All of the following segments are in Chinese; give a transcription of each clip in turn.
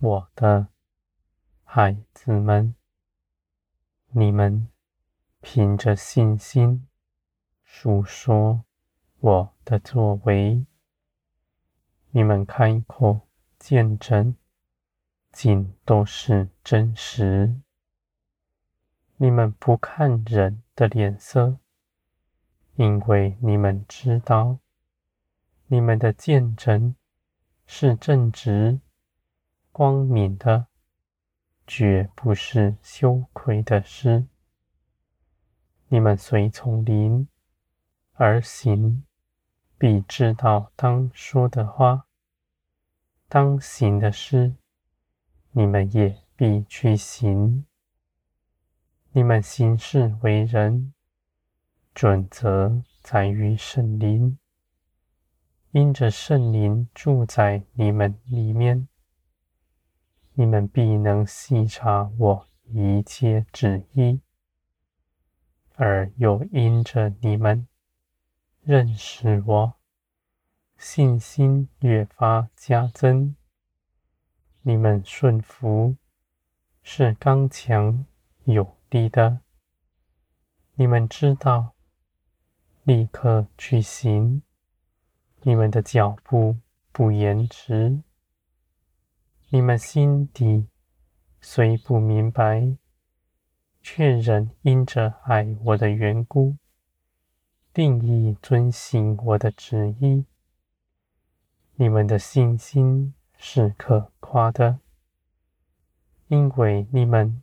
我的孩子们，你们凭着信心述说我的作为，你们开口见证，尽都是真实。你们不看人的脸色，因为你们知道，你们的见证是正直、光明的，绝不是羞愧的事。你们随从灵而行，必知道当说的话，当行的事，你们也必去行。你们行事为人，准则在于圣灵，因着圣灵住在你们里面，你们必能细察我一切旨意，而又因着你们认识我，信心越发加增。你们顺服是刚强有力的，你们知道，立刻去行，你们的脚步不延迟。你们心底虽不明白，却仍因着爱我的缘故，定意遵行我的旨意。你们的信心是可夸的，因为你们。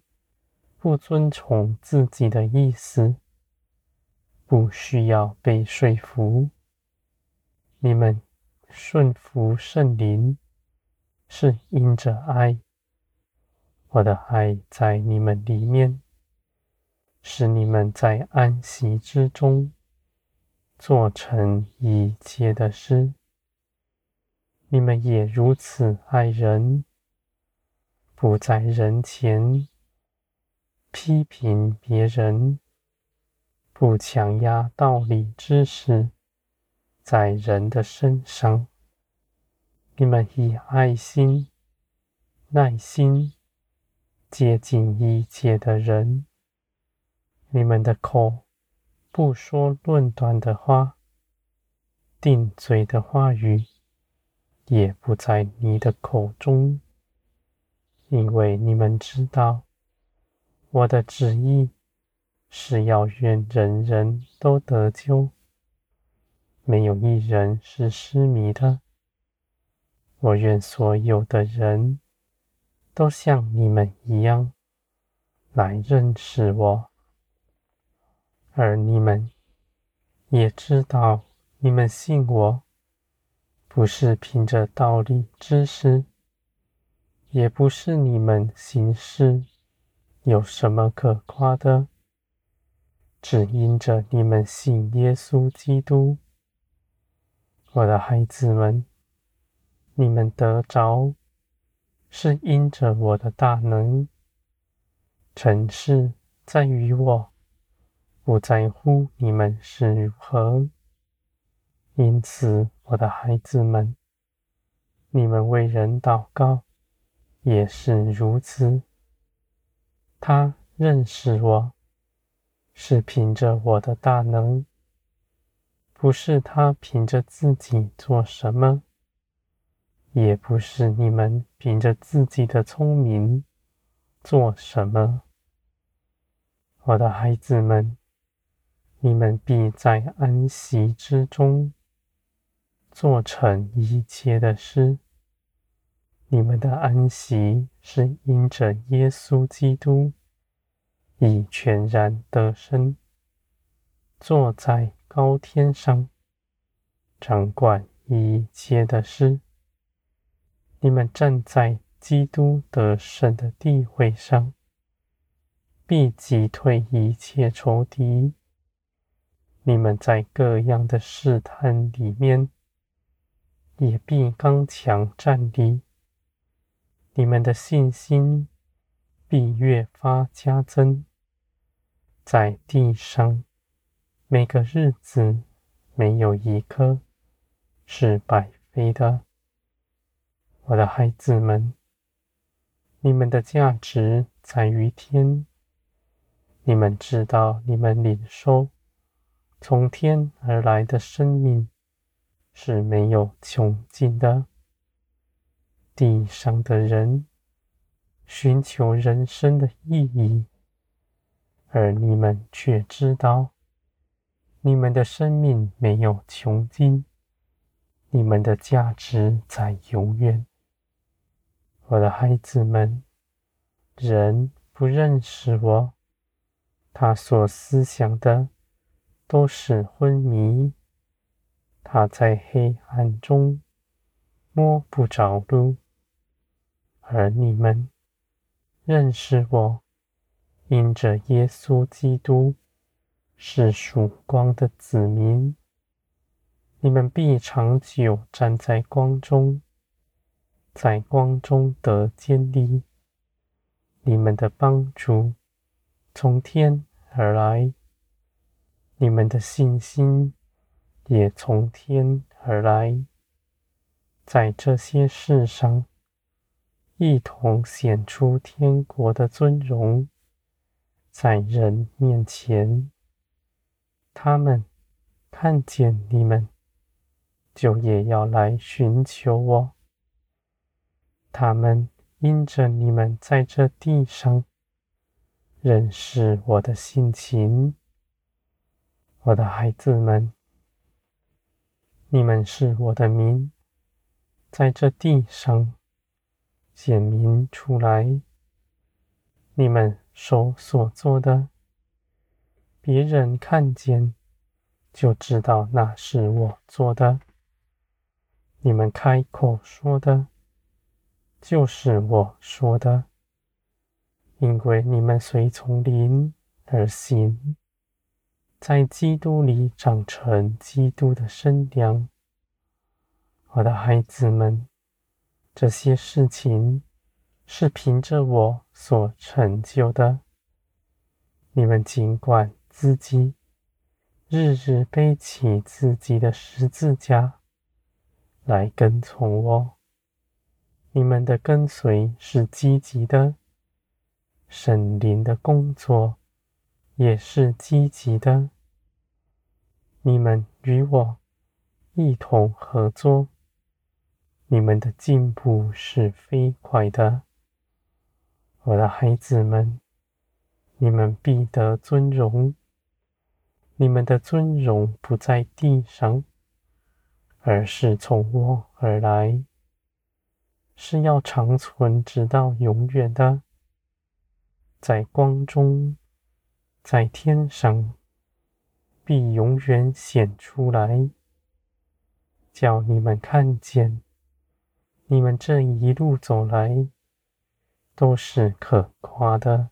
不遵从自己的意思，不需要被说服。你们顺服圣灵，是因着爱。我的爱在你们里面，使你们在安息之中做成一切的事。你们也如此爱人，不在人前。批评别人，不强压道理知识在人的身上。你们以爱心、耐心接近一切的人。你们的口不说论断的话，定罪的话语也不在你的口中，因为你们知道。我的旨意是要愿人人都得救，没有一人是失迷的。我愿所有的人都像你们一样来认识我，而你们也知道，你们信我，不是凭着道理知识，也不是你们行事。有什么可夸的？只因着你们信耶稣基督，我的孩子们，你们得着，是因着我的大能。成事在于我，不在乎你们是如何。因此，我的孩子们，你们为人祷告，也是如此。他认识我，是凭着我的大能，不是他凭着自己做什么，也不是你们凭着自己的聪明做什么。我的孩子们，你们必在安息之中做成一切的事。你们的安息是因着耶稣基督已全然得胜，坐在高天上，掌管一切的事。你们站在基督得胜的地位上，必击退一切仇敌。你们在各样的试探里面，也必刚强站立。你们的信心必越发加增，在地上每个日子没有一刻是白费的。我的孩子们，你们的价值在于天。你们知道，你们领受从天而来的生命是没有穷尽的。地上的人寻求人生的意义，而你们却知道，你们的生命没有穷尽，你们的价值在永远。我的孩子们，人不认识我，他所思想的都是昏迷，他在黑暗中摸不着路，而你们认识我，因着耶稣基督是曙光的子民，你们必长久站在光中。在光中得坚立，你们的帮助从天而来，你们的信心也从天而来，在这些事上一同显出天国的尊荣，在人面前，他们看见你们，就也要来寻求我。他们因着你们在这地上认识我的性情，我的孩子们，你们是我的民，在这地上显明出来。你们手所做的，别人看见就知道那是我做的。你们开口说的。就是我说的，因为你们随从灵而行，在基督里长成基督的身量。我的孩子们，这些事情是凭着我所成就的。你们尽管自己日日背起自己的十字架来跟从我。你们的跟随是积极的，圣灵的工作也是积极的。你们与我一同合作，你们的进步是飞快的。我的孩子们，你们必得尊荣。你们的尊荣不在地上，而是从我而来。是要长存直到永远的，在光中，在天上，必永远显出来，叫你们看见，你们这一路走来，都是可夸的。